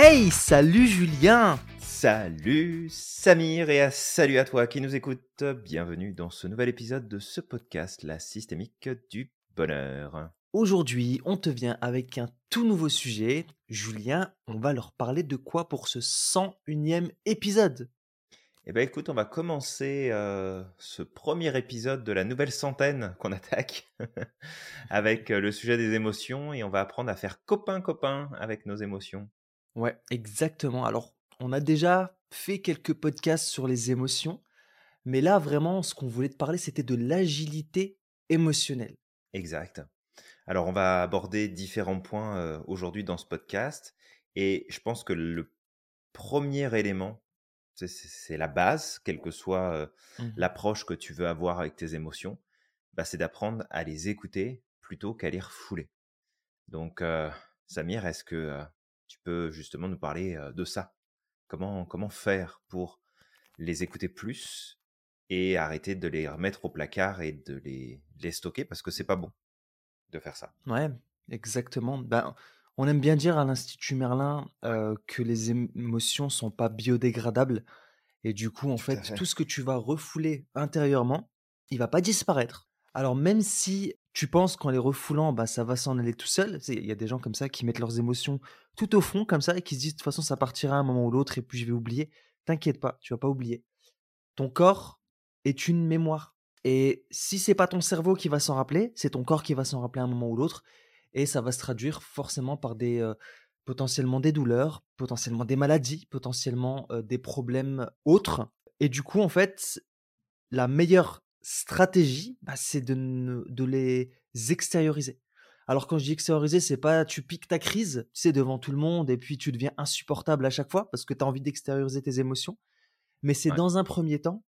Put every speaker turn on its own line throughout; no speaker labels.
Hey, salut Julien
Salut Samir et salut à toi qui nous écoute. Bienvenue dans ce nouvel épisode de ce podcast, La systémique du bonheur.
Aujourd'hui, on te vient avec un tout nouveau sujet. Julien, on va leur parler de quoi pour ce 101e épisode?
Eh ben écoute, on va commencer euh, ce premier épisode de la nouvelle centaine qu'on attaque avec euh, le sujet des émotions et on va apprendre à faire copain-copain avec nos émotions.
Ouais, exactement. Alors, on a déjà fait quelques podcasts sur les émotions, mais là, vraiment, ce qu'on voulait te parler, c'était de l'agilité émotionnelle.
Exact. Alors, on va aborder différents points euh, aujourd'hui dans ce podcast et je pense que le premier élément, c'est- la base, quelle que soit euh,
Mhm.
l'approche que tu veux avoir avec tes émotions, bah, c'est d'apprendre à les écouter plutôt qu'à les refouler. Donc, euh, Samir, est-ce que tu peux justement nous parler de ça comment, comment faire pour les écouter plus et arrêter de les remettre au placard et de les, les stocker parce que c'est pas bon de faire ça?
Ouais, exactement. Ben, on aime bien dire à l'Institut Merlin euh, que les émotions sont pas biodégradables. Et du coup, en
Tout
fait. tout ce que tu vas refouler intérieurement, il va pas disparaître. Alors même si tu penses qu'en les refoulant, bah, ça va s'en aller tout seul, il y a des gens comme ça qui mettent leurs émotions tout au fond, comme ça, et qui se disent de toute façon, ça partira à un moment ou l'autre, et puis je vais oublier. T'inquiète pas, tu vas pas oublier. Ton corps est une mémoire. Et si c'est pas ton cerveau qui va s'en rappeler, c'est ton corps qui va s'en rappeler à un moment ou l'autre, et ça va se traduire forcément par des euh, potentiellement des douleurs, potentiellement des maladies, potentiellement euh, des problèmes autres. Et du coup, en fait, la meilleure stratégie, bah, c'est de, ne- de les extérioriser. Alors quand je dis extérioriser, c'est pas tu piques ta crise, tu sais, devant tout le monde, et puis tu deviens insupportable à chaque fois parce que tu as envie d'extérioriser tes émotions. Mais c'est
Ouais.
dans un premier temps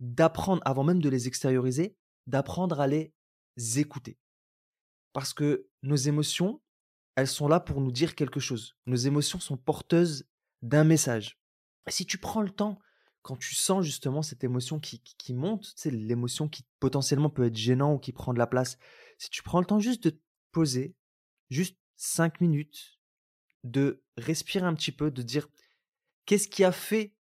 d'apprendre, avant même de les extérioriser, d'apprendre à les écouter. Parce que nos émotions, elles sont là pour nous dire quelque chose. Nos émotions sont porteuses d'un message. Et si tu prends le temps, quand tu sens justement cette émotion qui, qui, qui monte, sais, l'émotion qui potentiellement peut être gênant ou qui prend de la place, si tu prends le temps juste de te poser, juste cinq minutes, de respirer un petit peu, de dire qu'est-ce qui a fait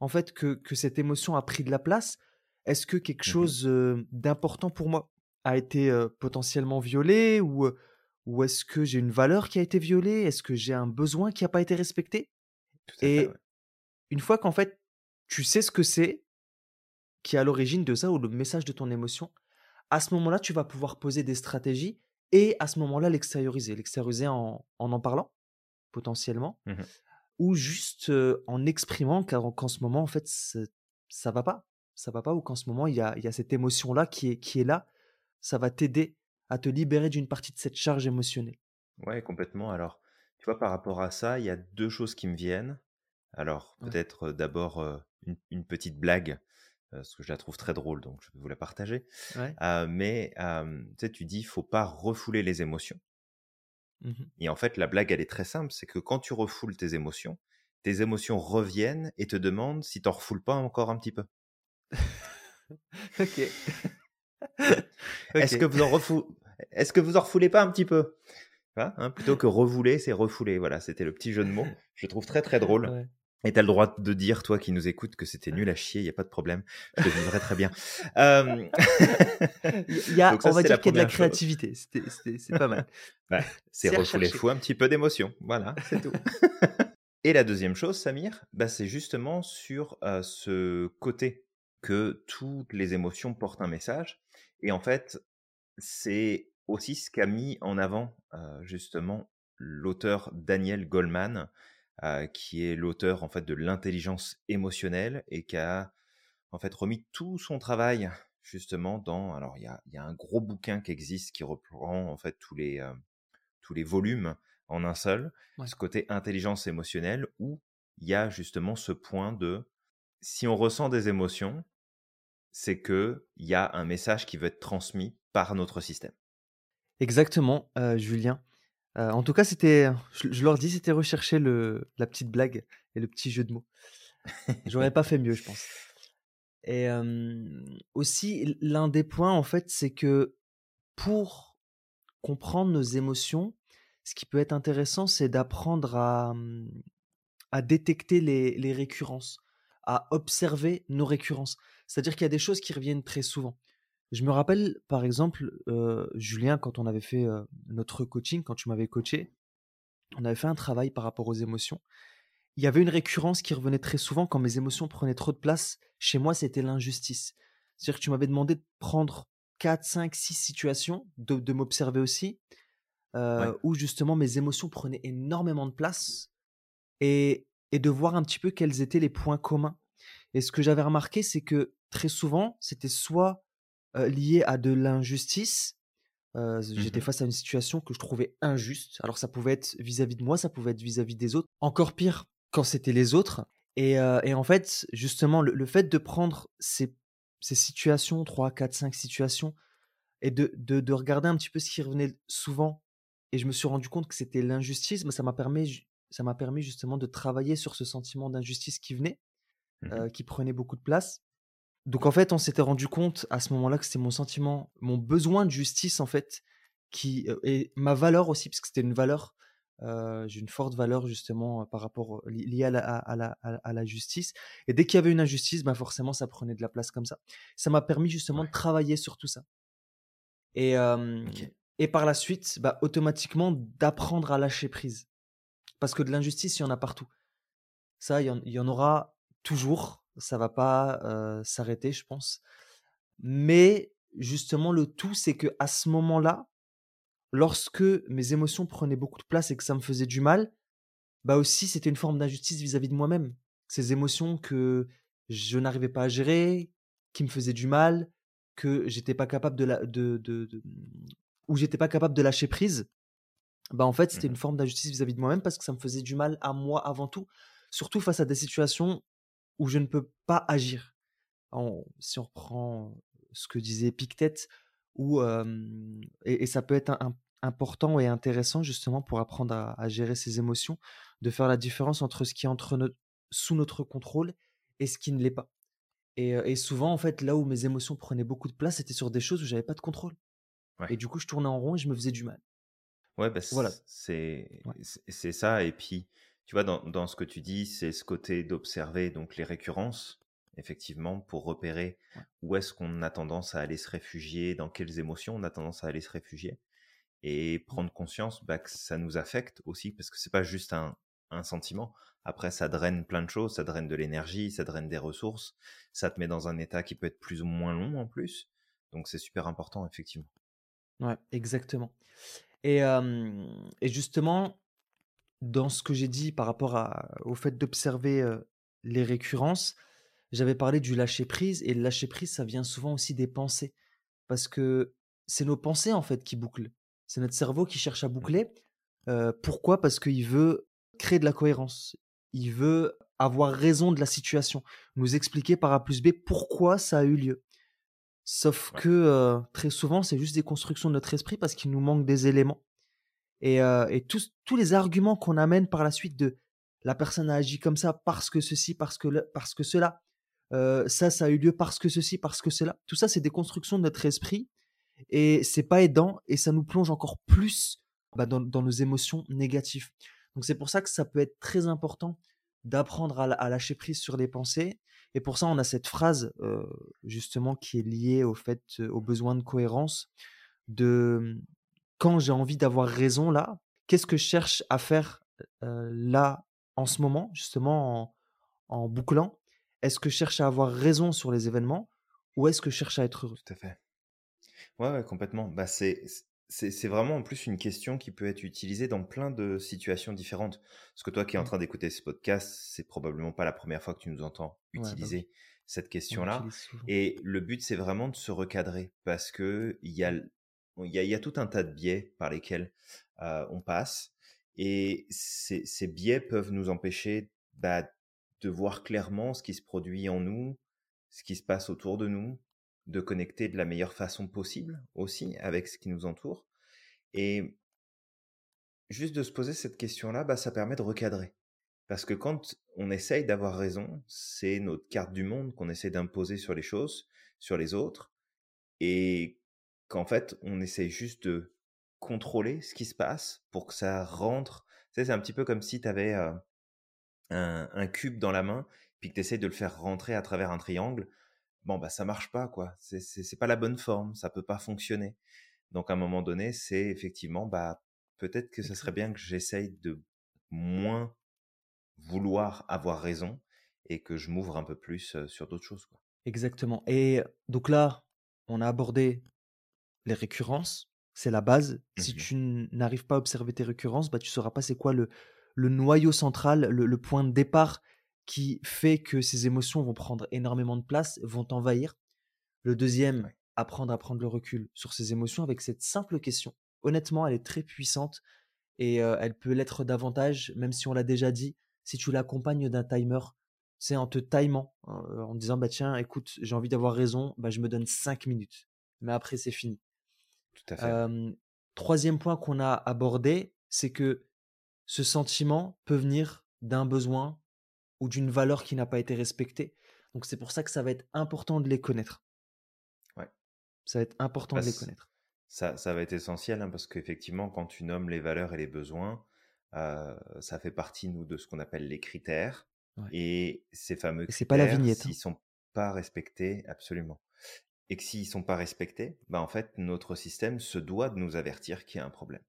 en fait que, que cette émotion a pris de la place? Est-ce que quelque
Mhm.
chose euh, d'important pour moi a été euh, potentiellement violé ou, ou est-ce que j'ai une valeur qui a été violée? Est-ce que j'ai un besoin qui n'a pas été respecté?
Tout à fait,
Et
ouais.
une fois qu'en fait tu sais ce que c'est qui est à l'origine de ça ou le message de ton émotion, à ce moment-là, tu vas pouvoir poser des stratégies et à ce moment-là l'extérioriser. L'extérioriser en, en en parlant, potentiellement,
Mhm.
ou juste euh, en exprimant car- qu'en ce moment, en fait, ça va pas. Ça va pas ou qu'en ce moment, il y a, y a cette émotion-là qui est, qui est là. Ça va t'aider à te libérer d'une partie de cette charge émotionnelle.
Ouais, complètement. Alors, tu vois, par rapport à ça, il y a deux choses qui me viennent. Alors,
Ouais.
peut-être euh, d'abord euh, une, une petite blague, euh, parce que je la trouve très drôle, donc je vais vous la partager.
Ouais.
Euh, mais euh, tu dis, faut pas refouler les émotions.
Mhm.
Et en fait, la blague, elle est très simple, c'est que quand tu refoules tes émotions, tes émotions reviennent et te demandent si t'en refoules pas encore un petit peu.
Ok.
Est-ce que vous en refou- Est-ce que vous en refoulez pas un petit peu? Hein, hein, Plutôt que revouler, c'est refouler. Voilà, c'était le petit jeu de mots. Je trouve très très drôle.
Ouais.
Et tu as le droit de dire, toi qui nous écoutes, que c'était nul à chier, il n'y a pas de problème. Je le vivrai très bien. Euh,
y a,
ça,
on va dire qu'il y a de la créativité. C'est pas mal.
ouais, c'est
recherché.
fou un petit peu d'émotion. Voilà, c'est tout. Et la deuxième chose, Samir, bah, c'est justement sur euh, ce côté que toutes les émotions portent un message. Et en fait, c'est aussi ce qu'a mis en avant euh, justement l'auteur Daniel Goleman, euh, qui est l'auteur en fait de l'intelligence émotionnelle et qui a en fait remis tout son travail justement dans. Alors il y a, il y a un gros bouquin qui existe qui reprend en fait tous les euh, tous les volumes en un seul.
Ouais.
Ce côté intelligence émotionnelle où il y a justement ce point de si on ressent des émotions, c'est que il y a un message qui veut être transmis par notre système.
Exactement, euh, Julien. Euh, en tout cas, c'était, je, leur dis, c'était rechercher le, la petite blague et le petit jeu de mots. J'aurais pas fait mieux, je pense. Et aussi, l'un des points, en fait, c'est que pour comprendre nos émotions, ce qui peut être intéressant, c'est d'apprendre à, à détecter les, les récurrences, à observer nos récurrences. C'est-à-dire qu'il y a des choses qui reviennent très souvent. Je me rappelle, par exemple, euh, Julien, quand on avait fait euh, notre coaching, quand tu m'avais coaché, on avait fait un travail par rapport aux émotions. Il y avait une récurrence qui revenait très souvent quand mes émotions prenaient trop de place. Chez moi, c'était l'injustice. C'est-à-dire que tu m'avais demandé de prendre 4, 5, 6 situations, de, m'observer aussi, euh, où justement mes émotions prenaient énormément de place et, et de voir un petit peu quels étaient les points communs. Et ce que j'avais remarqué, c'est que très souvent, c'était soit lié à de l'injustice. Mmh j'étais face à une situation que je trouvais injuste. Alors ça pouvait être vis-à-vis de moi, ça pouvait être vis-à-vis des autres. Encore pire quand c'était les autres. Et, en fait, justement, le, fait de prendre ces, situations, 3, 4, 5 situations, et de, de, regarder un petit peu ce qui revenait souvent, et je me suis rendu compte que c'était l'injustice, mais ça m'a permis, ça permis justement de travailler sur ce sentiment d'injustice qui venait, mmh qui prenait beaucoup de place. Donc en fait, on s'était rendu compte à ce moment-là que c'était mon sentiment, mon besoin de justice en fait, qui et ma valeur aussi, parce que c'était une valeur, j'ai une forte valeur justement par rapport liée à la, à, la, justice. Et dès qu'il y avait une injustice, bah forcément, ça prenait de la place comme ça. Ça m'a permis justement de travailler sur tout ça. Et, et par la suite, bah, automatiquement, d'apprendre à lâcher prise. Parce que de l'injustice, il y en a partout. Ça, il y en aura toujours ça va pas s'arrêter, je pense. Mais justement, le tout, c'est que à ce moment-là, lorsque mes émotions prenaient beaucoup de place et que ça me faisait du mal, bah aussi, c'était une forme d'injustice vis-à-vis de moi-même. Ces émotions que je n'arrivais pas à gérer, qui me faisaient du mal, que j'étais pas capable de, la, de, de, où j'étais pas capable de lâcher prise. Bah en fait, c'était une mmh forme d'injustice vis-à-vis de moi-même parce que ça me faisait du mal à moi avant tout, surtout face à des situations où je ne peux pas agir. si on reprend ce que disait Pictet, où, et, ça peut être important et intéressant justement pour apprendre à, gérer ses émotions, de faire la différence entre ce qui est entre sous notre contrôle et ce qui ne l'est pas. Et, souvent, en fait, là où mes émotions prenaient beaucoup de place, c'était sur des choses où j'avais pas de contrôle. Et du coup, je tournais en rond et je me faisais du mal.
Ouais, bah, voilà. c'est ça. Et puis, tu vois, dans, ce que tu dis, c'est ce côté d'observer donc les récurrences, effectivement, pour repérer où est-ce qu'on a tendance à aller se réfugier, dans quelles émotions on a tendance à aller se réfugier, et prendre conscience bah, que ça nous affecte aussi, parce que c'est pas juste un, sentiment. Après, ça draine plein de choses, ça draine de l'énergie, ça draine des ressources, ça te met dans un état qui peut être plus ou moins long en plus. Donc c'est super important, effectivement.
Ouais, exactement. Et, et justement, dans ce que j'ai dit par rapport au fait d'observer les récurrences, j'avais parlé du lâcher prise et le lâcher prise, ça vient souvent aussi des pensées parce que c'est nos pensées en fait qui bouclent. C'est notre cerveau qui cherche à boucler. pourquoi? Parce qu'il veut créer de la cohérence. Il veut avoir raison de la situation, nous expliquer par A plus B pourquoi ça a eu lieu. Sauf que très souvent, c'est juste des constructions de notre esprit parce qu'il nous manque des éléments. Et, tous, tous les arguments qu'on amène par la suite de la personne a agi comme ça parce que ceci, parce que, parce que cela, ça, ça a eu lieu parce que ceci, parce que cela. Tout ça, c'est des constructions de notre esprit et c'est pas aidant et ça nous plonge encore plus bah, dans, nos émotions négatives. Donc c'est pour ça que ça peut être très important d'apprendre à, lâcher prise sur les pensées. Et pour ça, on a cette phrase justement qui est liée au fait, au besoin de cohérence, de quand j'ai envie d'avoir raison là, qu'est-ce que je cherche à faire là en ce moment, justement en, bouclant? Est-ce que je cherche à avoir raison sur les événements ou est-ce que je cherche à être heureux?
Tout à fait. Ouais, complètement. Bah, c'est, c'est, vraiment en plus une question qui peut être utilisée dans plein de situations différentes. Parce que toi qui es en train d'écouter ce podcast, c'est probablement pas la première fois que tu nous entends bah utiliser cette question-là. Et le but, c'est vraiment de se recadrer parce que il y a il y, a, tout un tas de biais par lesquels on passe. Et ces, biais peuvent nous empêcher bah, de voir clairement ce qui se produit en nous, ce qui se passe autour de nous, de connecter de la meilleure façon possible aussi avec ce qui nous entoure. Et juste de se poser cette question-là, bah, ça permet de recadrer. Parce que quand on essaye d'avoir raison, c'est notre carte du monde qu'on essaie d'imposer sur les choses, sur les autres. Et qu'en fait, on essaye juste de contrôler ce qui se passe pour que ça rentre. Tu sais, c'est un petit peu comme si tu avais un, un cube dans la main, puis que tu essaies de le faire rentrer à travers un triangle, bon, bah, ça marche pas, quoi. C'est, c'est, c'est pas la bonne forme, ça peut pas fonctionner. Donc, à un moment donné, c'est effectivement, bah, peut-être que ce serait bien que j'essaye de moins vouloir avoir raison et que je m'ouvre un peu plus sur d'autres choses. Quoi.
Exactement. Et donc là, on a abordé les récurrences, c'est la base. Si
Mmh
tu n'arrives pas à observer tes récurrences, bah, tu sauras pas c'est quoi le, le noyau central, le, le point de départ qui fait que ces émotions vont prendre énormément de place, vont t'envahir. Le deuxième,
Ouais.
apprendre à prendre le recul sur ces émotions avec cette simple question. Honnêtement, elle est très puissante et euh, elle peut l'être davantage, même si on l'a déjà dit, si tu l'accompagnes d'un timer, c'est en te timant, euh, en disant bah tiens, écoute, j'ai envie d'avoir raison, bah je me donne 5 minutes. Mais après, c'est fini.
Tout à fait. ouais.
Euh, troisième point qu'on a abordé, c'est que ce sentiment peut venir d'un besoin ou d'une valeur qui n'a pas été respectée. Donc c'est pour ça que ça va être important de les connaître.
Ouais.
Ça va être important
Bah,
de les connaître.
ça, ça va être essentiel hein, parce qu'effectivement, quand tu nommes les valeurs et les besoins, euh, ça fait partie, nous, de ce qu'on appelle les critères.
Ouais.
Et ces fameux
Et c'est pas la
critères,
vignette. hein.
s'ils sont pas respectés, absolument. Et que s'ils sont pas respectés, bah en fait, notre système se doit de nous avertir qu'il y a un problème.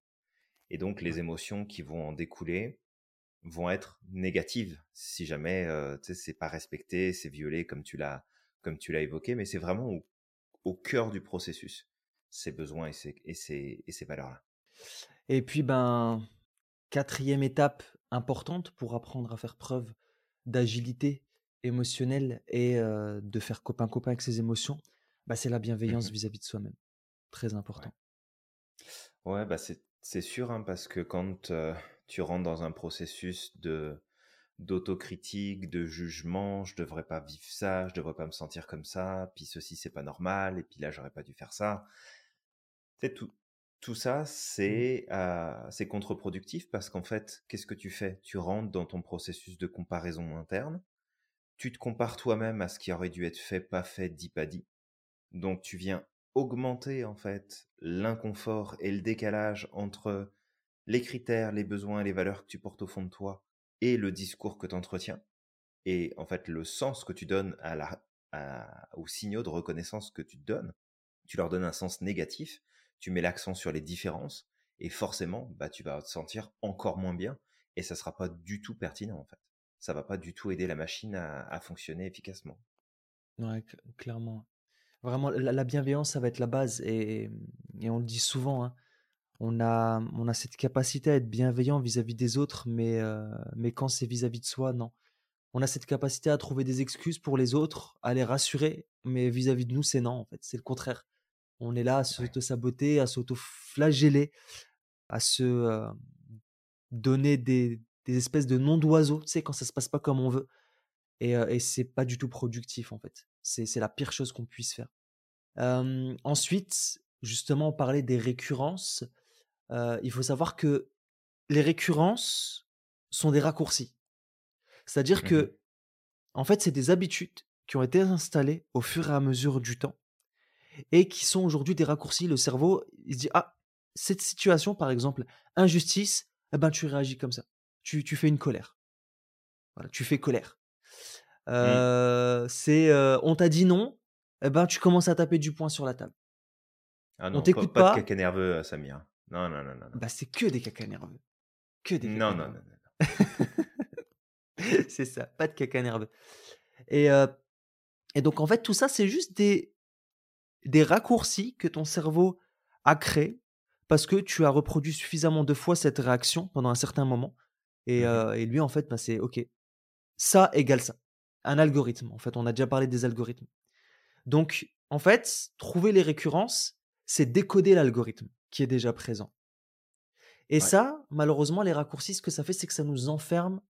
Et donc, les émotions qui vont en découler vont être négatives si jamais euh, c'est pas respecté, c'est violé comme tu l'as comme tu l'as évoqué, mais c'est vraiment au, au cœur du processus, ces besoins et ces, et ces, et ces valeurs-là.
Et puis, ben, quatrième étape importante pour apprendre à faire preuve d'agilité émotionnelle et euh, de faire copain-copain avec ses émotions, bah, c'est la bienveillance
Mhm.
vis-à-vis de soi-même. Très important.
Ouais, bah c'est sûr, hein, parce que quand euh, tu rentres dans un processus de d'autocritique, de jugement, je devrais pas vivre ça, je devrais pas me sentir comme ça, puis ceci c'est pas normal, et puis là j'aurais pas dû faire ça. Tout, tout ça,
Mm.
c'est euh, c'est contre-productif parce qu'en fait, qu'est-ce que tu fais? Tu rentres dans ton processus de comparaison interne, tu te compares toi-même à ce qui aurait dû être fait, pas fait, dit, pas dit. Donc tu viens augmenter en fait l'inconfort et le décalage entre les critères, les besoins les valeurs que tu portes au fond de toi et le discours que tu entretiens et en fait le sens que tu donnes à la, aux signaux de reconnaissance que tu te donnes. Tu leur donnes un sens négatif, tu mets l'accent sur les différences et forcément bah, tu vas te sentir encore moins bien et ça sera pas du tout pertinent en fait. Ça va pas du tout aider la machine à, à fonctionner efficacement.
Ouais, cl- clairement. Vraiment, la, la bienveillance, ça va être la base. Et, et on le dit souvent, hein, on a, on a cette capacité à être bienveillant vis-à-vis des autres, mais, euh, mais quand c'est vis-à-vis de soi, non. On a cette capacité à trouver des excuses pour les autres, à les rassurer, mais vis-à-vis de nous, c'est non, en fait. C'est le contraire. On est là à
Ouais.
s'auto-saboter, à s'auto-flageller, à se euh, donner des, des espèces de noms d'oiseaux, tu sais, quand ça se passe pas comme on veut. Et, euh, et c'est pas du tout productif, en fait. C'est la pire chose qu'on puisse faire. Euh, ensuite, justement, on parlait des récurrences. Euh, il faut savoir que les récurrences sont des raccourcis. C'est-à-dire
Mhm.
que, en fait, c'est des habitudes qui ont été installées au fur et à mesure du temps et qui sont aujourd'hui des raccourcis. Le cerveau, il se dit Ah, cette situation, par exemple, injustice, eh ben, tu réagis comme ça. Tu, tu fais une colère. Voilà, tu fais colère.
Mm.
Euh, c'est on t'a dit non, eh ben, tu commences à taper du poing sur la table.
Ah
On
non, pas,
t'écoute
pas de
pas,
caca nerveux, euh, Samir. Non, non, non, non, non.
bah, c'est que des caca nerveux. Que des
Non, non, non, non.
c'est ça, pas de caca nerveux. Et, euh, et donc, en fait, tout ça, c'est juste des, des raccourcis que ton cerveau a créés parce que tu as reproduit suffisamment de fois cette réaction pendant un certain moment. Et, euh, et lui, en fait, bah, c'est OK. Ça égale ça. Un algorithme. En fait, on a déjà parlé des algorithmes. Donc, en fait, trouver les récurrences, c'est décoder l'algorithme qui est déjà présent. Et
Ouais.
ça, malheureusement, les raccourcis, ce que ça fait, c'est que ça nous enferme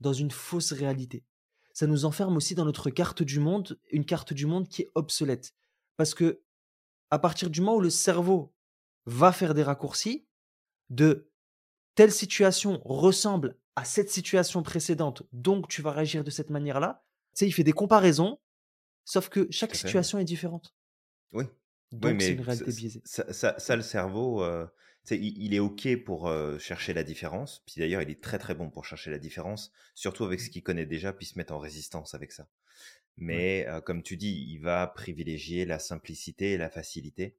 dans une fausse réalité. Ça nous enferme aussi dans notre carte du monde, une carte du monde qui est obsolète. Parce que à partir du moment où le cerveau va faire des raccourcis, de telle situation ressemble à cette situation précédente, donc tu vas réagir de cette manière-là, sais, il fait des comparaisons, sauf que chaque situation est différente.
Oui. Oui,
Donc c'est une
ça,
réalité biaisée.
ça, ça- ça, le cerveau, euh, il, est OK pour chercher la différence. Puis d'ailleurs, il est très très bon pour chercher la différence, surtout avec ce qu'il connaît déjà, puis se mettre en résistance avec ça. Mais comme tu dis, il va privilégier la simplicité et la facilité,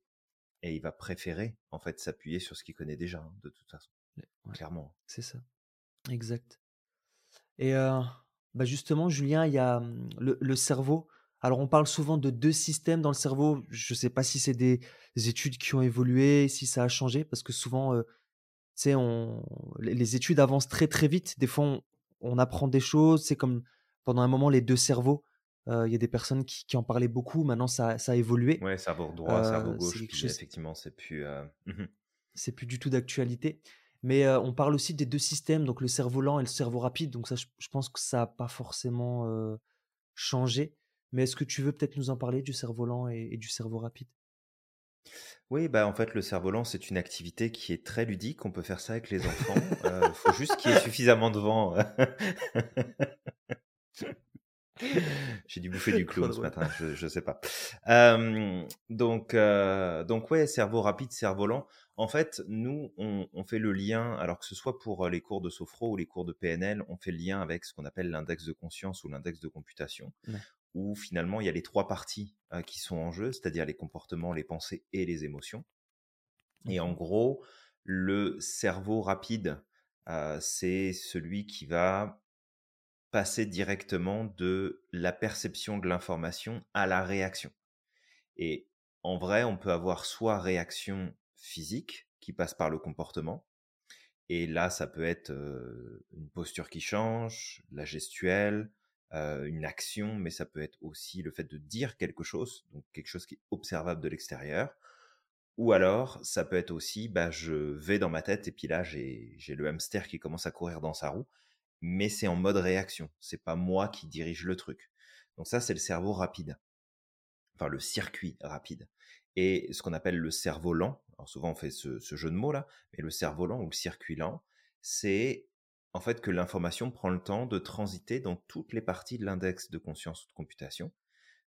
et il va préférer en fait s'appuyer sur ce qu'il connaît déjà, hein, de toute façon. Clairement.
C'est ça. Exact. Et bah justement, Julien, il y a mmh, le cerveau. Alors, on parle souvent de deux systèmes dans le cerveau. Je ne sais pas si c'est des études qui ont évolué, si ça a changé, parce que souvent, on, les études avancent très très vite. Des fois, on, apprend des choses. C'est comme pendant un moment les deux cerveaux. Il y a des personnes qui, en parlaient beaucoup. Maintenant, ça, a évolué.
Ouais, cerveau droit, cerveau gauche. Effectivement, c'est plus. Mmh
c'est plus du tout d'actualité. Mais on parle aussi des deux systèmes, donc le cerveau lent et le cerveau rapide. Donc ça, je, pense que ça n'a pas forcément changé. Mais est-ce que tu veux peut-être nous en parler du cerveau lent et, du cerveau rapide?
Oui, bah en fait, le cerf-volant, c'est une activité qui est très ludique. On peut faire ça avec les enfants. Il faut juste qu'il y ait suffisamment de vent. J'ai dû bouffer du clown ce matin, je, ne sais pas. donc, euh, donc ouais, cerveau rapide, cerveau lent. En fait, nous, on, fait le lien, alors que ce soit pour les cours de Sofro ou les cours de PNL, on fait le lien avec ce qu'on appelle l'index de conscience ou l'index de computation où finalement il y a les trois parties qui sont en jeu, c'est-à-dire les comportements, les pensées et les émotions. Et en gros, le cerveau rapide, c'est celui qui va passer directement de la perception de l'information à la réaction. Et en vrai, on peut avoir soit réaction physique qui passe par le comportement, et là, ça peut être une posture qui change, la gestuelle, une action, mais ça peut être aussi le fait de dire quelque chose, donc quelque chose qui est observable de l'extérieur. Ou alors, ça peut être aussi, bah, je vais dans ma tête et puis là, j'ai le hamster qui commence à courir dans sa roue, mais c'est en mode réaction. C'est pas moi qui dirige le truc. Donc ça, c'est le cerveau rapide. Enfin, le circuit rapide. Et ce qu'on appelle le cerveau lent, alors souvent on fait ce, jeu de mots là, mais le cerveau lent ou le circuit lent, c'est en fait que l'information prend le temps de transiter dans toutes les parties de l'index de conscience ou de computation.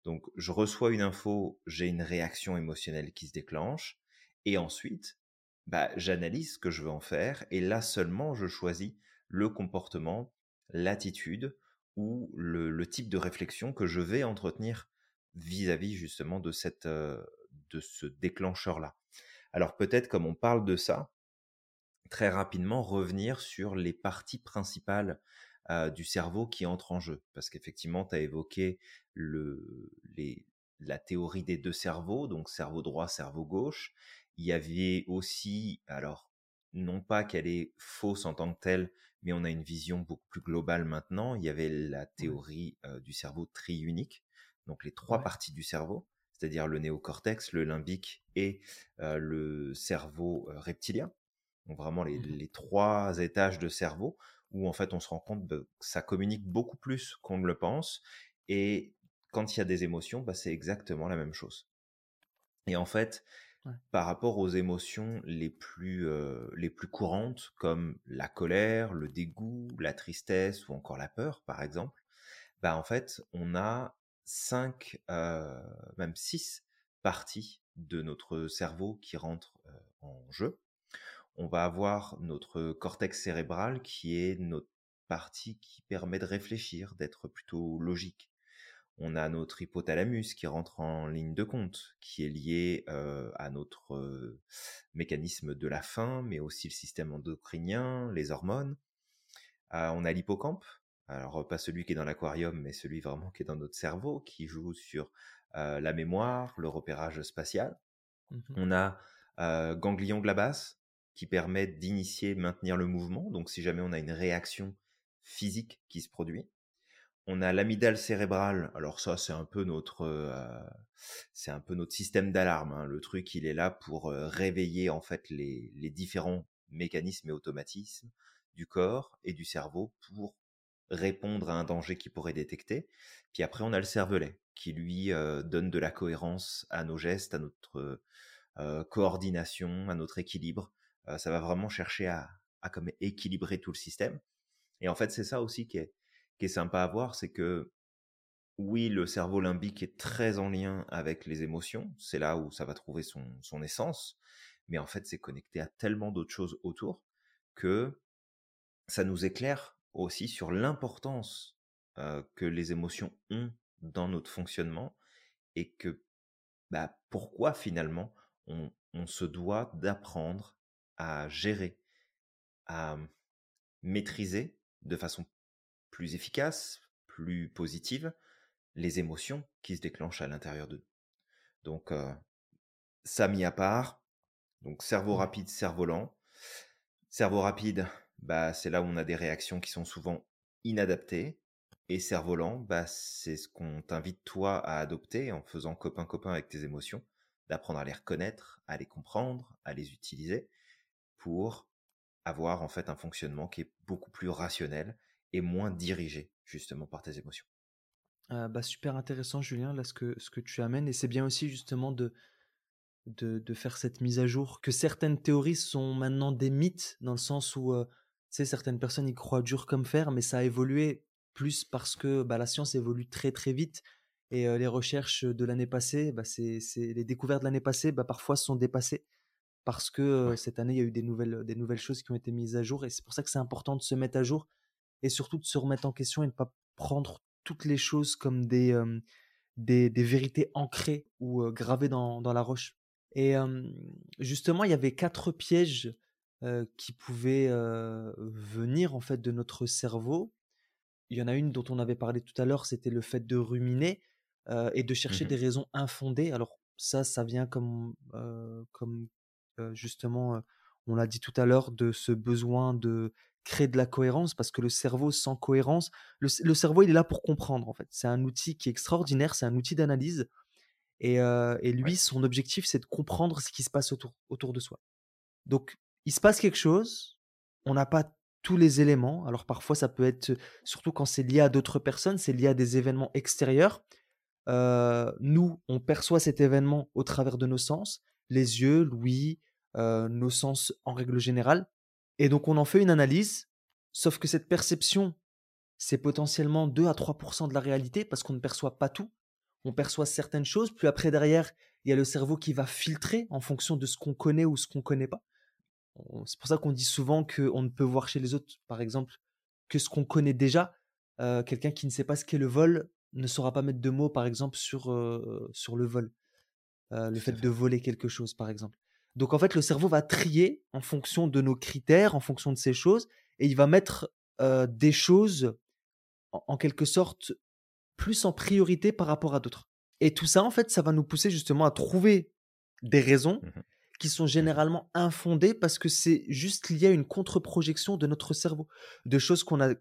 Donc je reçois une info, j'ai une réaction émotionnelle qui se déclenche, et ensuite, bah, j'analyse ce que je veux en faire, et là seulement je choisis le comportement, l'attitude ou le, type de réflexion que je vais entretenir vis-à-vis justement de, cette, euh, de ce déclencheur-là. Alors peut-être comme on parle de ça, très rapidement revenir sur les parties principales du cerveau qui entrent en jeu. Parce qu'effectivement, tu as évoqué le, la théorie des deux cerveaux, donc cerveau droit, cerveau gauche. Il y avait aussi, alors, non pas qu'elle est fausse en tant que telle, mais on a une vision beaucoup plus globale maintenant. Il y avait la théorie du cerveau triunique, donc les trois parties du cerveau, c'est-à-dire le néocortex, le limbique et le cerveau reptilien donc vraiment les, mmh les, trois étages de cerveau, où en fait on se rend compte que ça communique beaucoup plus qu'on ne le pense. Et quand il y a des émotions, bah, c'est exactement la même chose. Et en fait, par rapport aux émotions les plus, les plus courantes, comme la colère, le dégoût, la tristesse ou encore la peur, par exemple, bah, en fait, on a cinq, même six parties de notre cerveau qui rentrent en jeu on va avoir notre cortex cérébral qui est notre partie qui permet de réfléchir, d'être plutôt logique. On a notre hypothalamus qui rentre en ligne de compte, qui est lié à notre mécanisme de la faim, mais aussi le système endocrinien, les hormones. on a l'hippocampe, alors pas celui qui est dans l'aquarium, mais celui vraiment qui est dans notre cerveau, qui joue sur la mémoire, le repérage spatial. Mmh on a ganglion glabas, qui permet d'initier, maintenir le mouvement. Donc, si jamais on a une réaction physique qui se produit. On a l'amygdale cérébrale. Alors ça, c'est un peu notre, euh, c'est un peu notre système d'alarme. Hein. Le truc, il est là pour euh, réveiller en fait les, différents mécanismes et automatismes du corps et du cerveau pour répondre à un danger qui pourrait détecter. Puis après, on a le cervelet qui lui euh, donne de la cohérence à nos gestes, à notre coordination, à notre équilibre ça va vraiment chercher à, comme équilibrer tout le système. Et en fait, c'est ça aussi qui est, qui est sympa à voir, c'est que oui, le cerveau limbique est très en lien avec les émotions, c'est là où ça va trouver son, essence, mais en fait, c'est connecté à tellement d'autres choses autour que ça nous éclaire aussi sur l'importance que les émotions ont dans notre fonctionnement et que bah, pourquoi finalement on, on se doit d'apprendre à gérer, à maîtriser de façon plus efficace, plus positive, les émotions qui se déclenchent à l'intérieur d'eux. Donc, ça mis à part, donc cerveau rapide, cerveau lent. Cerveau rapide, bah, c'est là où on a des réactions qui sont souvent inadaptées. Et cerveau lent, bah, c'est ce qu'on t'invite toi à adopter en faisant copain-copain avec tes émotions, d'apprendre à les reconnaître, à les comprendre, à les utiliser pour avoir en fait un fonctionnement qui est beaucoup plus rationnel et moins dirigé justement par tes émotions.
Ah, bah, super intéressant Julien, là ce que, ce que tu amènes, et c'est bien aussi justement de, de, de, faire cette mise à jour, que certaines théories sont maintenant des mythes, dans le sens où euh, certaines personnes y croient dur comme fer, mais ça a évolué plus parce que bah, la science évolue très très vite, et euh, les recherches de l'année passée, bah, c'est, les découvertes de l'année passée, bah, parfois sont dépassées, parce que euh, cette année, il y a eu des nouvelles, des nouvelles choses qui ont été mises à jour, et c'est pour ça que c'est important de se mettre à jour, et surtout de se remettre en question et de ne pas prendre toutes les choses comme des, des, vérités ancrées ou gravées dans, dans, la roche. Et justement, il y avait quatre pièges qui pouvaient venir en fait de notre cerveau. Il y en a une dont on avait parlé tout à l'heure, c'était le fait de ruminer et de chercher mmh des raisons infondées. Alors ça, ça vient comme, comme justement, on l'a dit tout à l'heure, de ce besoin de créer de la cohérence parce que le cerveau sans cohérence, le, cerveau il est là pour comprendre en fait. C'est un outil qui est extraordinaire, c'est un outil d'analyse et, euh, et, lui son objectif c'est de comprendre ce qui se passe autour, autour de soi. Donc il se passe quelque chose, on n'a pas tous les éléments, alors parfois ça peut être, surtout quand c'est lié à d'autres personnes, c'est lié à des événements extérieurs. Euh, nous, on perçoit cet événement au travers de nos sens, les yeux, l'ouïe, euh, nos sens en règle générale. Et donc on en fait une analyse, sauf que cette perception, c'est potentiellement 2 à 3% de la réalité parce qu'on ne perçoit pas tout. On perçoit certaines choses, puis après derrière, il y a le cerveau qui va filtrer en fonction de ce qu'on connaît ou ce qu'on ne connaît pas. C'est pour ça qu'on dit souvent qu'on ne peut voir chez les autres, par exemple, que ce qu'on connaît déjà. Euh, quelqu'un qui ne sait pas ce qu'est le vol ne saura pas mettre de mots, par exemple, sur, euh, sur le vol. Euh, le fait de voler quelque chose, par exemple. Donc en fait, le cerveau va trier en fonction de nos critères, en fonction de ces choses, et il va mettre des choses en, quelque sorte plus en priorité par rapport à d'autres. Et tout ça, en fait, ça va nous pousser justement à trouver des raisons mmh qui sont mmh généralement infondées parce que c'est juste lié à une contre-projection de notre cerveau, de choses qu'on a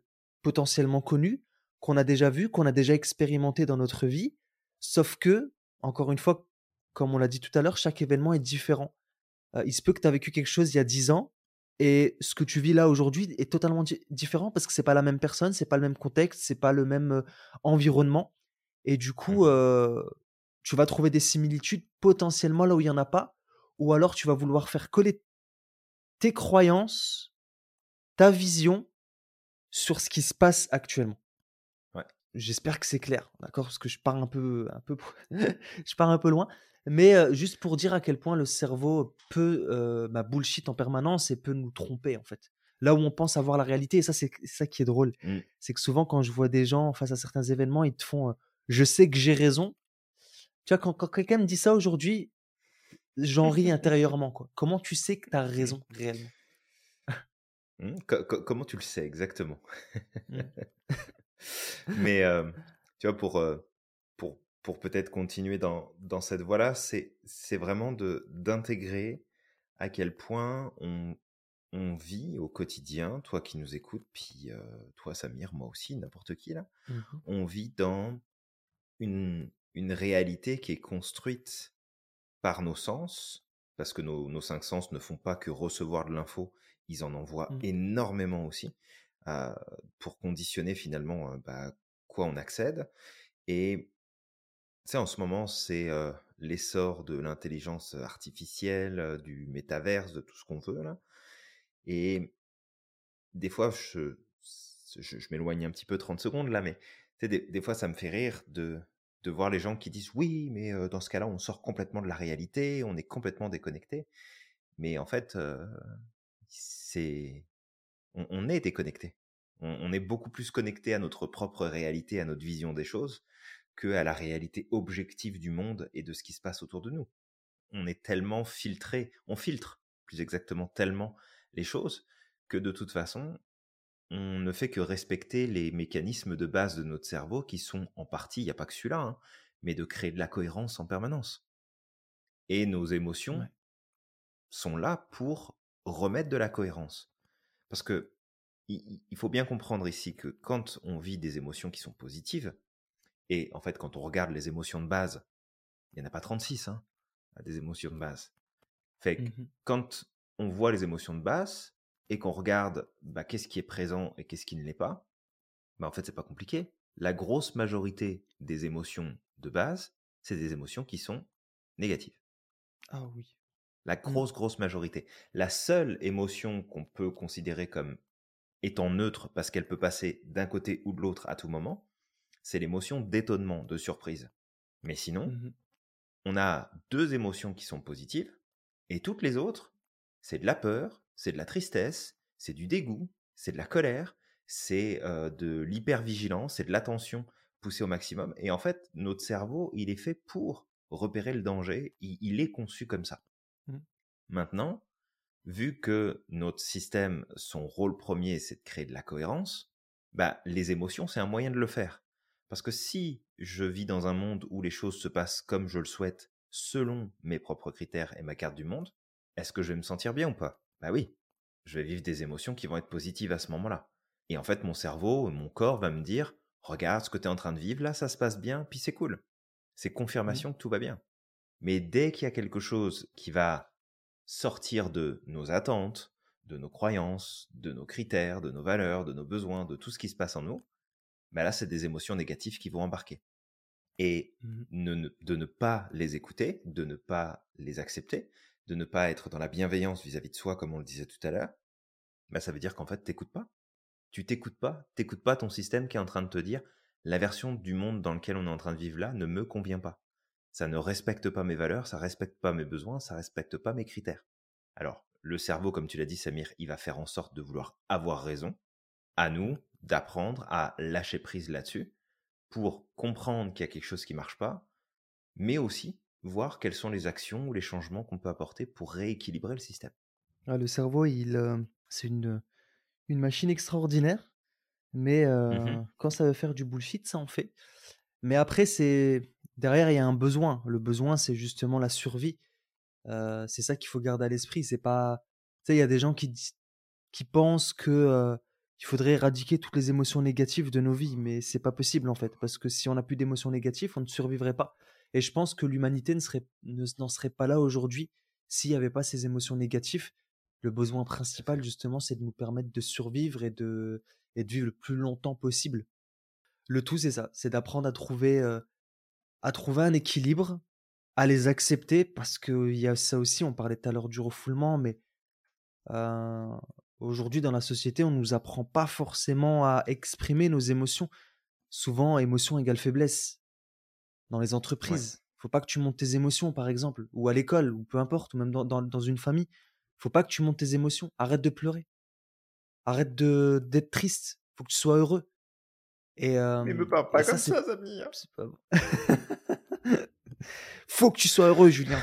potentiellement connues, qu'on a déjà vues, qu'on a déjà expérimentées dans notre vie, sauf que, encore une fois, comme on l'a dit tout à l'heure, chaque événement est différent il se peut que tu as vécu quelque chose il y a 10 ans et ce que tu vis là aujourd'hui est totalement différent parce que c'est pas la même personne, c'est pas le même contexte, c'est pas le même environnement. Et du coup, mmh. tu vas trouver des similitudes potentiellement là où il y en a pas, ou alors tu vas vouloir faire coller tes croyances, ta vision sur ce qui se passe actuellement. J'espère que c'est clair, d'accord Parce que je pars un peu, un peu, je pars un peu loin. Mais juste pour dire à quel point le cerveau peut bah, bullshit en permanence et peut nous tromper, en fait. Là où on pense avoir la réalité, et ça, c'est ça qui est drôle. Mmh. C'est que souvent, quand je vois des gens face à certains événements, ils te font Je sais que j'ai raison. Tu vois, quand, quelqu'un me dit ça aujourd'hui, j'en ris intérieurement. Quoi. Comment tu sais que tu as raison réellement?
Mmh, Comment tu le sais exactement? Mmh. Mais tu vois, pour, pour peut-être continuer dans, dans cette voie-là, c'est, c'est vraiment d'intégrer à quel point on, on vit au quotidien, toi qui nous écoutes, puis euh, toi Samir, moi aussi, n'importe qui là, mmh on vit dans une, une réalité qui est construite par nos sens, parce que nos, nos cinq sens ne font pas que recevoir de l'info, ils en envoient mmh. énormément aussi, euh, pour conditionner finalement euh, bah, quoi on accède. Et sais, en ce moment, c'est l'essor de l'intelligence artificielle, du métaverse, de tout ce qu'on veut là. Et des fois, je, je, m'éloigne un petit peu 30 secondes là, mais des, des, fois, ça me fait rire de, de voir les gens qui disent oui, mais dans ce cas-là, on sort complètement de la réalité, on est complètement déconnecté. Mais en fait, c'est on, est déconnecté. On, est beaucoup plus connecté à notre propre réalité, à notre vision des choses, que à la réalité objective du monde et de ce qui se passe autour de nous. On est tellement filtré, on filtre plus exactement tellement les choses que de toute façon, on ne fait que respecter les mécanismes de base de notre cerveau qui sont en partie, il n'y a pas que celui-là, hein, mais de créer de la cohérence en permanence. Et nos émotions sont là pour remettre de la cohérence. Parce que il faut bien comprendre ici que quand on vit des émotions qui sont positives, et en fait quand on regarde les émotions de base, il n'y en a pas 36, hein, des émotions de base. Fait que mmh quand on voit les émotions de base et qu'on regarde bah, qu'est-ce qui est présent et qu'est-ce qui ne l'est pas, bah, en fait c'est pas compliqué. La grosse majorité des émotions de base, c'est des émotions qui sont négatives.
Ah oui.
La mmh. grosse, grosse majorité. La seule émotion qu'on peut considérer comme étant neutre parce qu'elle peut passer d'un côté ou de l'autre à tout moment, c'est l'émotion d'étonnement, de surprise. Mais sinon, mmh on a deux émotions qui sont positives et toutes les autres, c'est de la peur, c'est de la tristesse, c'est du dégoût, c'est de la colère, c'est de l'hypervigilance, c'est de l'attention poussée au maximum. Et en fait, notre cerveau, il est fait pour repérer le danger, il est conçu comme ça. Mmh. Maintenant, vu que notre système, son rôle premier, c'est de créer de la cohérence, bah, les émotions, c'est un moyen de le faire. Parce que si je vis dans un monde où les choses se passent comme je le souhaite, selon mes propres critères et ma carte du monde, est-ce que je vais me sentir bien ou pas? Bah oui, je vais vivre des émotions qui vont être positives à ce moment-là. Et en fait, mon cerveau, mon corps va me dire, regarde ce que tu es en train de vivre, là, ça se passe bien, puis c'est cool. C'est mmh. confirmation que tout va bien. Mais dès qu'il y a quelque chose qui va sortir de nos attentes, de nos croyances, de nos critères, de nos valeurs, de nos besoins, de tout ce qui se passe en nous, bah là, c'est des émotions négatives qui vont embarquer. Et mmh de ne pas les écouter, de ne pas les accepter, de ne pas être dans la bienveillance vis-à-vis de soi, comme on le disait tout à l'heure, bah ça veut dire qu'en fait, t'écoutes pas. Tu t'écoutes pas, t'écoutes pas ton système qui est en train de te dire la version du monde dans lequel on est en train de vivre là ne me convient pas ça ne respecte pas mes valeurs, ça respecte pas mes besoins, ça respecte pas mes critères. Alors, le cerveau, comme tu l'as dit, Samir, il va faire en sorte de vouloir avoir raison. À nous d'apprendre à lâcher prise là-dessus pour comprendre qu'il y a quelque chose qui marche pas, mais aussi voir quelles sont les actions ou les changements qu'on peut apporter pour rééquilibrer le système.
Ah, le cerveau, il, euh, c'est une, une machine extraordinaire, mais euh, mmh quand ça veut faire du bullshit, ça en fait. Mais après, c'est derrière, il y a un besoin. Le besoin, c'est justement la survie. c'est ça qu'il faut garder à l'esprit. C'est pas. Tu sais, il y a des gens qui, qui pensent que il faudrait éradiquer toutes les émotions négatives de nos vies, mais c'est pas possible en fait, parce que si on n'a plus d'émotions négatives, on ne survivrait pas. Et je pense que l'humanité ne serait, n'en serait pas là aujourd'hui s'il n'y avait pas ces émotions négatives. Le besoin principal, justement, c'est de nous permettre de survivre et de, et de vivre le plus longtemps possible. Le tout, c'est ça, c'est d'apprendre à trouver à trouver un équilibre, à les accepter, parce qu'il y a ça aussi, on parlait tout à l'heure du refoulement, mais aujourd'hui dans la société, on ne nous apprend pas forcément à exprimer nos émotions. Souvent, émotion égale faiblesse. Dans les entreprises, il faut pas que tu montes tes émotions, par exemple, ou à l'école, ou peu importe, ou même dans, dans, une famille. faut pas que tu montes tes émotions. Arrête de pleurer. Arrête de d'être triste. faut que tu sois heureux. Et,
Mais me parle pas comme ça, Samir. C'est pas bon.
Faut que tu sois heureux, Julien.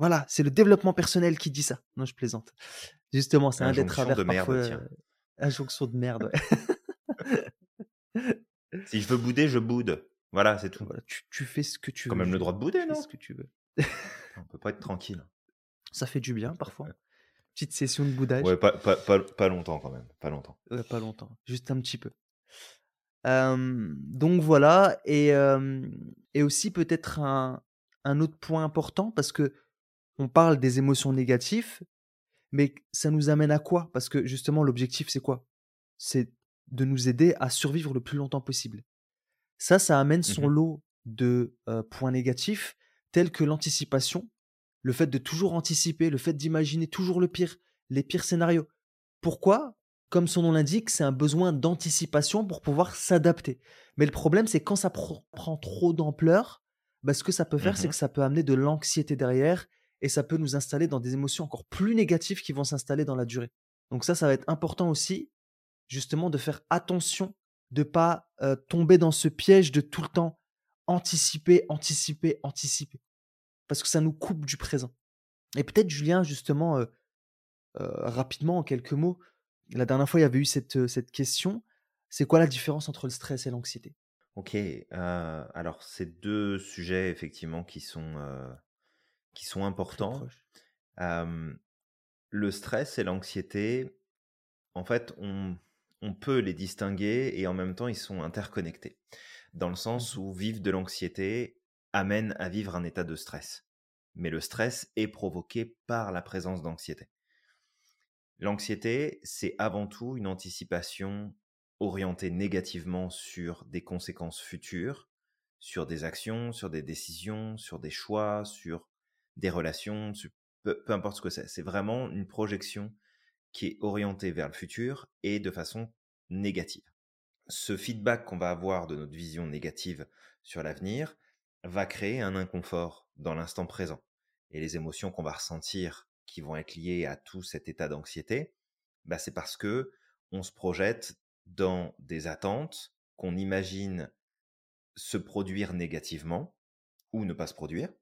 Voilà, c'est le développement personnel qui dit ça. Non, je plaisante. Justement, c'est un des travers de merde, parfois. Tiens. Euh, injonction de merde.
si je veux bouder, je boude. Voilà, c'est tout. Voilà,
tu, tu, fais ce que tu
veux. Quand même le droit de bouder, non?
ce que tu veux.
On peut pas être tranquille.
Ça fait du bien parfois. Petite session de boudage.
Ouais, pas, pas, pas, pas longtemps quand même. Pas longtemps.
Ouais, pas longtemps. Juste un petit peu donc voilà, et, et aussi peut-être un, un, autre point important, parce que on parle des émotions négatives, mais ça nous amène à quoi? Parce que justement, l'objectif, c'est quoi? C'est de nous aider à survivre le plus longtemps possible. Ça, ça amène son mmh lot de points négatifs, tels que l'anticipation, le fait de toujours anticiper, le fait d'imaginer toujours le pire, les pires scénarios. Pourquoi? Comme son nom l'indique, c'est un besoin d'anticipation pour pouvoir s'adapter. Mais le problème, c'est quand ça prend trop d'ampleur, bah, ce que ça peut faire, c'est mmh que ça peut amener de l'anxiété derrière et ça peut nous installer dans des émotions encore plus négatives qui vont s'installer dans la durée. Donc ça, ça va être important aussi, justement, de faire attention, de pas euh, tomber dans ce piège de tout le temps anticiper, anticiper, anticiper. Parce que ça nous coupe du présent. Et peut-être, Julien, justement, euh, euh, rapidement, en quelques mots, la dernière fois, il y avait eu cette, cette question. C'est quoi la différence entre le stress et l'anxiété?
Ok, alors c'est deux sujets effectivement qui sont, qui sont importants. le stress et l'anxiété, en fait, on, on, peut les distinguer et en même temps, ils sont interconnectés. Dans le sens mmh où vivre de l'anxiété amène à vivre un état de stress. Mais le stress est provoqué par la présence d'anxiété. L'anxiété, c'est avant tout une anticipation orienté négativement sur des conséquences futures, sur des actions, sur des décisions, sur des choix, sur des relations, peu, importe ce que c'est. C'est vraiment une projection qui est orientée vers le futur et de façon négative. Ce feedback qu'on va avoir de notre vision négative sur l'avenir va créer un inconfort dans l'instant présent. Et les émotions qu'on va ressentir qui vont être liées à tout cet état d'anxiété, bah c'est parce que on se projette dans des attentes qu'on imagine se produire négativement ou ne pas se produire.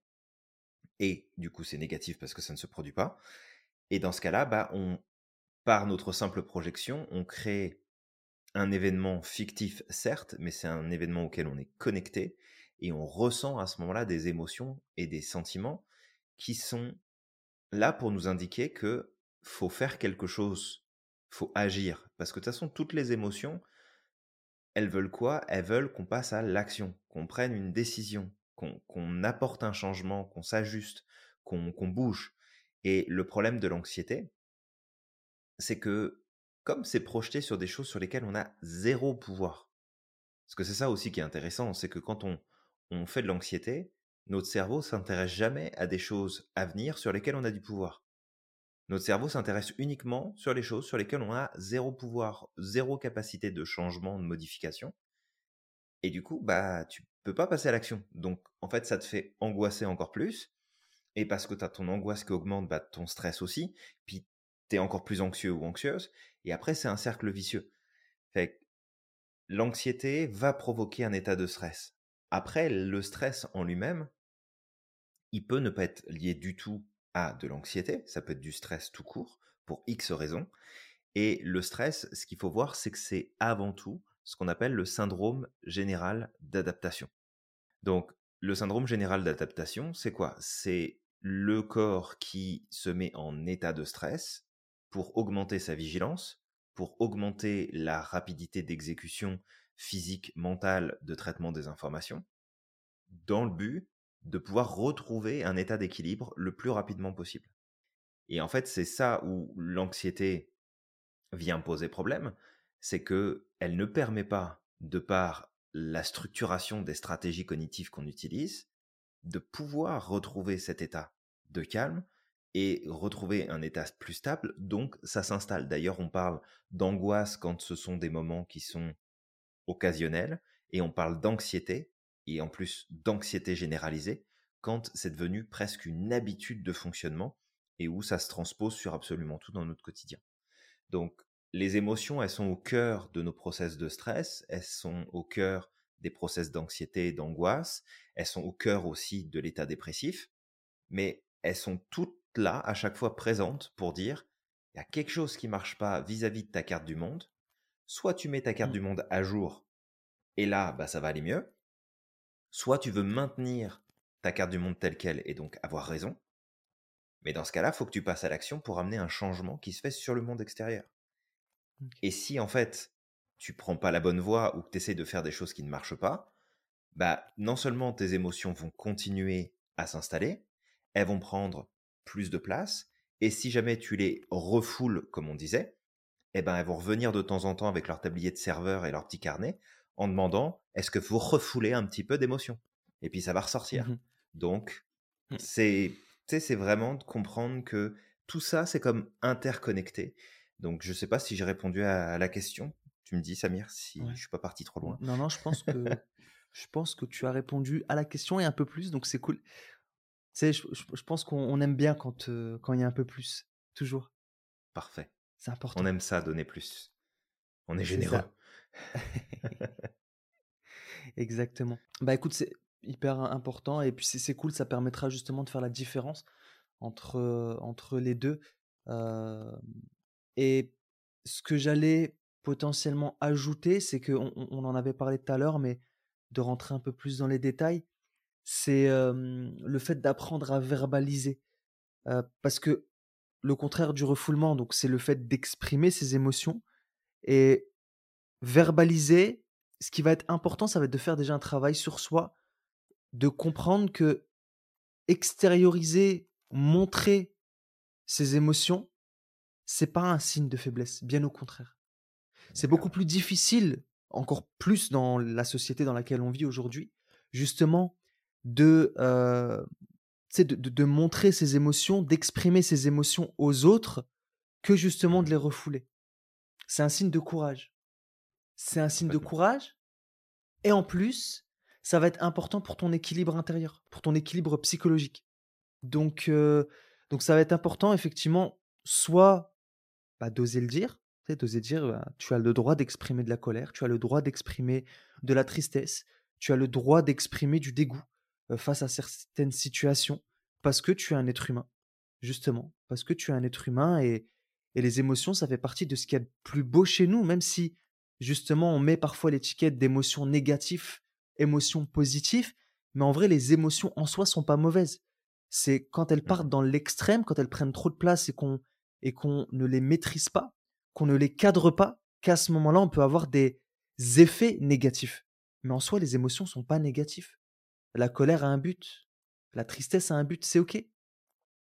Et du coup, c'est négatif parce que ça ne se produit pas. Et dans ce cas-là, bah, par notre simple projection, on crée un événement fictif, certes, mais c'est un événement auquel on est connecté et on ressent à ce moment-là des émotions et des sentiments qui sont là pour nous indiquer que faut faire quelque chose faut agir. Parce que de toute façon, toutes les émotions, elles veulent quoi? Elles veulent qu'on passe à l'action, qu'on prenne une décision, qu'on apporte un changement, qu'on s'ajuste, qu'on bouge. Et le problème de l'anxiété, c'est que comme c'est projeté sur des choses sur lesquelles on a zéro pouvoir, parce que c'est ça aussi qui est intéressant, c'est que quand on, on fait de l'anxiété, notre cerveau s'intéresse jamais à des choses à venir sur lesquelles on a du pouvoir. Notre cerveau s'intéresse uniquement sur les choses sur lesquelles on a zéro pouvoir, zéro capacité de changement, de modification. Et du coup, bah, tu pas passer à l'action. Donc, en fait, ça te fait angoisser encore plus. Et parce que tu as ton angoisse qui augmente, bah, ton stress aussi. Puis, tu es encore plus anxieux ou anxieuse. Et après, c'est un cercle vicieux. Fait l'anxiété va provoquer un état de stress. Après, le stress en lui-même, il peut ne pas être lié du tout à de l'anxiété, ça peut être du stress tout court, pour X raisons. Et le stress, ce qu'il faut voir, c'est que c'est avant tout ce qu'on appelle le syndrome général d'adaptation. Donc, le syndrome général d'adaptation, c'est quoi? C'est le corps qui se met en état de stress pour augmenter sa vigilance, pour augmenter la rapidité d'exécution physique, mentale de traitement des informations, dans le but de pouvoir retrouver un état d'équilibre le plus rapidement possible. Et en fait, c'est ça où l'anxiété vient poser problème, c'est que elle ne permet pas, de par la structuration des stratégies cognitives qu'on utilise, de pouvoir retrouver cet état de calme et retrouver un état plus stable, donc ça s'installe. D'ailleurs, on parle d'angoisse quand ce sont des moments qui sont occasionnels, et on parle d'anxiété et en plus d'anxiété généralisée, quand c'est devenu presque une habitude de fonctionnement et où ça se transpose sur absolument tout dans notre quotidien. Donc, les émotions, elles sont au cœur de nos process de stress, elles sont au cœur des process d'anxiété et d'angoisse, elles sont au cœur aussi de l'état dépressif, mais elles sont toutes là, à chaque fois présentes, pour dire, il y a quelque chose qui marche pas vis-à-vis de ta carte du monde, soit tu mets ta carte mmh. du monde à jour, et là, bah, ça va aller mieux, Soit tu veux maintenir ta carte du monde telle qu'elle et donc avoir raison, mais dans ce cas-là, il faut que tu passes à l'action pour amener un changement qui se fait sur le monde extérieur. Et si en fait, tu prends pas la bonne voie ou que tu essaies de faire des choses qui ne marchent pas, bah non seulement tes émotions vont continuer à s'installer, elles vont prendre plus de place, et si jamais tu les refoules, comme on disait, eh ben elles vont revenir de temps en temps avec leur tablier de serveur et leur petit carnet en demandant est-ce que vous refoulez un petit peu d'émotion Et puis ça va ressortir. Mmh Donc, mmh. c'est c'est vraiment de comprendre que tout ça, c'est comme interconnecté. Donc, je ne sais pas si j'ai répondu à la question. Tu me dis, Samir, si je suis pas parti trop loin.
Non, non, je pense que je pense que tu as répondu à la question et un peu plus, donc c'est cool. sais, je, je- pense qu'on aime bien quand euh, quand il y a un peu plus, toujours.
Parfait.
C'est important.
On aime ça, donner plus. On est généreux.
Exactement. Bah écoute, c'est hyper important et puis c'est cool, ça permettra justement de faire la différence entre, entre les deux. Et ce que j'allais potentiellement ajouter, c'est qu'on on en avait parlé tout à l'heure, mais de rentrer un peu plus dans les détails, c'est le fait d'apprendre à verbaliser. parce que le contraire du refoulement, donc c'est le fait d'exprimer ses émotions. Et verbaliser, ce qui va être important, ça va être de faire déjà un travail sur soi, de comprendre que extérioriser, montrer ses émotions, c'est pas un signe de faiblesse, bien au contraire. C'est beaucoup plus difficile, encore plus dans la société dans laquelle on vit aujourd'hui, justement, de, euh, de, de, de, montrer ses émotions, d'exprimer ses émotions aux autres, que justement de les refouler. C'est un signe de courage. C'est un signe de courage. Et en plus, ça va être important pour ton équilibre intérieur, pour ton équilibre psychologique. Donc, euh, donc ça va être important, effectivement, soit bah, d'oser le dire, d'oser dire, bah, tu as le droit d'exprimer de la colère, tu as le droit d'exprimer de la tristesse, tu as le droit d'exprimer du dégoût euh, face à certaines situations, parce que tu es un être humain, justement, parce que tu es un être humain et, et les émotions, ça fait partie de ce qu'il y a de plus beau chez nous, même si justement on met parfois l'étiquette d'émotions négatives, émotions positives, mais en vrai les émotions en soi sont pas mauvaises. C'est quand elles mmh partent dans l'extrême, quand elles prennent trop de place et qu'on et qu'on ne les maîtrise pas, qu'on ne les cadre pas, qu'à ce moment-là on peut avoir des effets négatifs. Mais en soi les émotions sont pas négatives. La colère a un but, la tristesse a un but, c'est ok.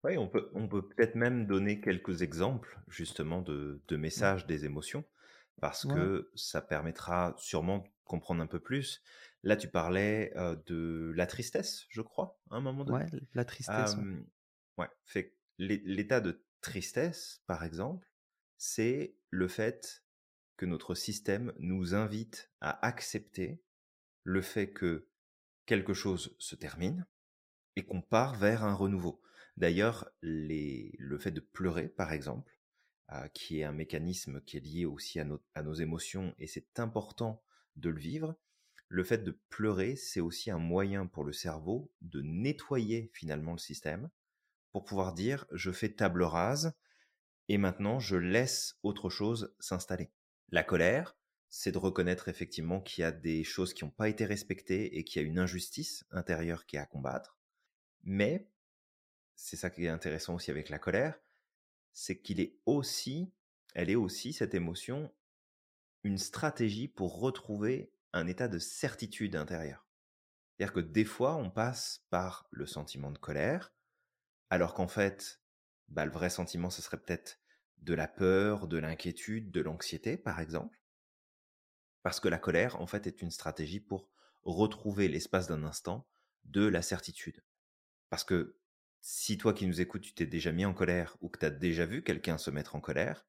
Oui, on peut on peut peut-être même donner quelques exemples justement de, de messages des émotions parce que ça permettra sûrement de comprendre un peu plus. Là, tu parlais de la tristesse, je crois, à un moment donné.
Ouais, la tristesse.
ouais. fait l'état de tristesse, par exemple, c'est le fait que notre système nous invite à accepter le fait que quelque chose se termine et qu'on part vers un renouveau. D'ailleurs, le fait de pleurer, par exemple, qui est un mécanisme qui est lié aussi à, à nos émotions, et c'est important de le vivre. Le fait de pleurer, c'est aussi un moyen pour le cerveau de nettoyer finalement le système, pour pouvoir dire je fais table rase, et maintenant je laisse autre chose s'installer. La colère, c'est de reconnaître effectivement qu'il y a des choses qui n'ont pas été respectées et qu'il y a une injustice intérieure qui est à combattre. Mais, c'est ça qui est intéressant aussi avec la colère, c'est qu'il est aussi, elle est aussi, cette émotion, une stratégie pour retrouver un état de certitude intérieure. C'est-à-dire que des fois, on passe par le sentiment de colère, alors qu'en fait, bah, le vrai sentiment, ce serait peut-être de la peur, de l'inquiétude, de l'anxiété, par exemple. Parce que la colère, en fait, est une stratégie pour retrouver l'espace d'un instant de la certitude. Parce que si toi qui nous écoutes, tu t'es déjà mis en colère ou que tu as déjà vu quelqu'un se mettre en colère,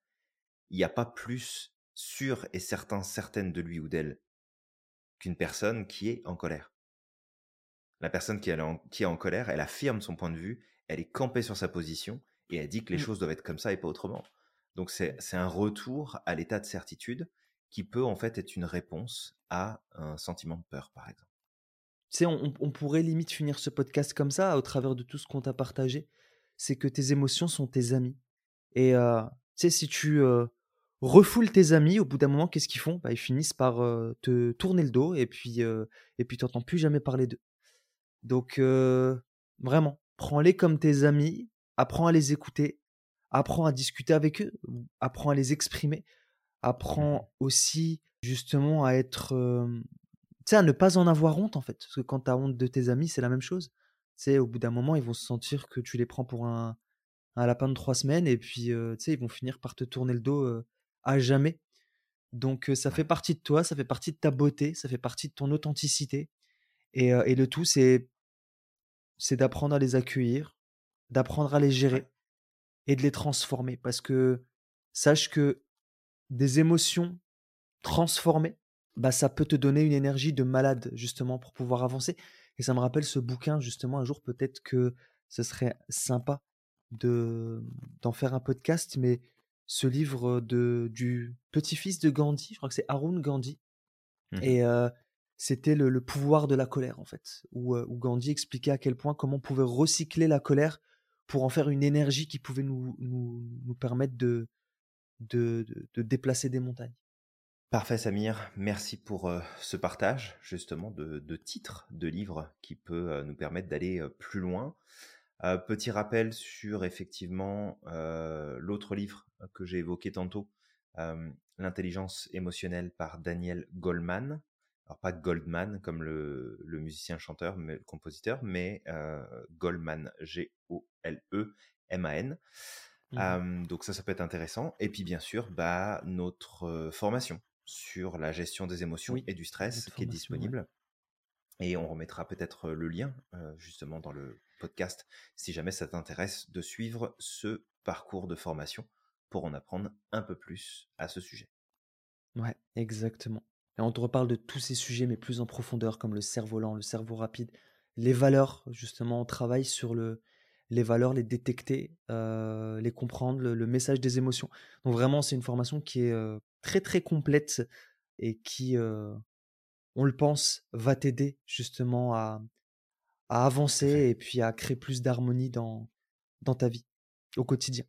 il n'y a pas plus sûr et certain, certaine de lui ou d'elle qu'une personne qui est en colère. La personne qui est, en, qui est en colère, elle affirme son point de vue, elle est campée sur sa position et elle dit que les mmh. choses doivent être comme ça et pas autrement. Donc c'est un retour à l'état de certitude qui peut en fait être une réponse à un sentiment de peur, par exemple
sais, on, pourrait limite finir ce podcast comme ça, au travers de tout ce qu'on t'a partagé. C'est que tes émotions sont tes amis. Et euh, tu sais, si tu euh, refoules tes amis, au bout d'un moment, qu'est-ce qu'ils font? Bah, Ils finissent par euh, te tourner le dos et puis et puis t'entends plus jamais parler d'eux. Donc vraiment, prends-les comme tes amis, apprends à les écouter, apprends à discuter avec eux, apprends à les exprimer, apprends aussi justement à être tu sais, à ne pas en avoir honte, en fait. Parce que quand tu as honte de tes amis, c'est la même chose. Tu sais, au bout d'un moment, ils vont se sentir que tu les prends pour un, un lapin de trois semaines et puis, tu sais, ils vont finir par te tourner le dos à jamais. Donc, ça fait partie de toi, ça fait partie de ta beauté, ça fait partie de ton authenticité. Et, et le tout, c'est, c'est d'apprendre à les accueillir, d'apprendre à les gérer et de les transformer. Parce que sache que des émotions transformées, bah, ça peut te donner une énergie de malade, justement, pour pouvoir avancer. Et ça me rappelle ce bouquin, justement, un jour, peut-être que ce serait sympa de d'en faire un podcast, mais ce livre de du petit-fils de Gandhi, je crois que c'est Arun Gandhi,
Mmh mh.
et heu, c'était le pouvoir de la colère en fait, où, heu, où Gandhi expliquait à quel point comment on pouvait recycler la colère pour en faire une énergie qui pouvait nous permettre de déplacer des montagnes.
Parfait Samir, merci pour, heu, ce partage justement de de titres de livres qui peut, heu, nous permettre d'aller, plus loin. Petit rappel sur effectivement, l'autre livre que j'ai évoqué tantôt, L'intelligence émotionnelle par Daniel Goleman. Alors pas Goldman comme le le musicien chanteur, mais le compositeur, mais, heu, Goleman, G-O-L-E-M-A-N.
Mmh
Hem, donc ça, ça peut être intéressant et puis bien sûr, bah, notre, formation sur la gestion des émotions
Oui,
et du stress qui est
ouais.
disponible et on remettra peut-être, le lien, justement dans le podcast si jamais ça t'intéresse de suivre ce parcours de formation pour en apprendre un peu plus à ce sujet.
Ouais, exactement. Et on te reparle de tous ces sujets, mais plus en profondeur, comme le cerf-volant, le cerveau rapide, les valeurs, justement, on travaille sur le, les valeurs, les détecter, euh, les comprendre, le, le message des émotions. Donc vraiment, c'est une formation qui est euh, très très complète et qui, euh, on le pense, va t'aider justement à, à avancer et puis à créer plus d'harmonie dans, dans ta vie au quotidien.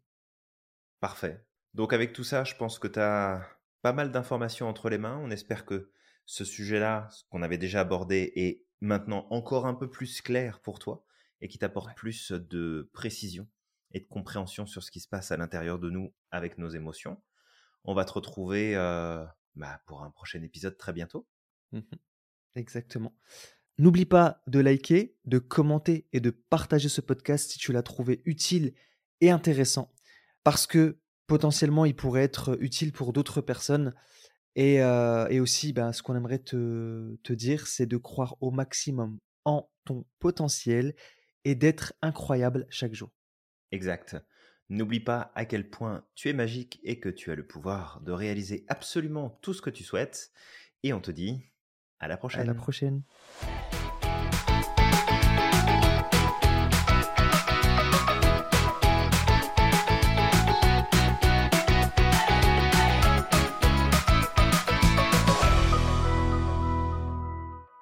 Parfait. Donc avec tout ça, je pense que tu as pas mal d'informations entre les mains. On espère que ce sujet-là, ce qu'on avait déjà abordé, est maintenant encore un peu plus clair pour toi et qui t'apporte
Ouais.
plus de précision et de compréhension sur ce qui se passe à l'intérieur de nous avec nos émotions. On va te retrouver euh, bah, pour un prochain épisode très bientôt.
Mhm. Exactement. N'oublie pas de liker, de commenter et de partager ce podcast si tu l'as trouvé utile et intéressant, parce que potentiellement il pourrait être utile pour d'autres personnes. Et, euh, et aussi, ben, ce qu'on aimerait te, te dire, c'est de croire au maximum en ton potentiel et d'être incroyable chaque jour.
Exact. N'oublie pas à quel point tu es magique et que tu as le pouvoir de réaliser absolument tout ce que tu souhaites. Et on te dit à la
À la
prochaine.
prochaine.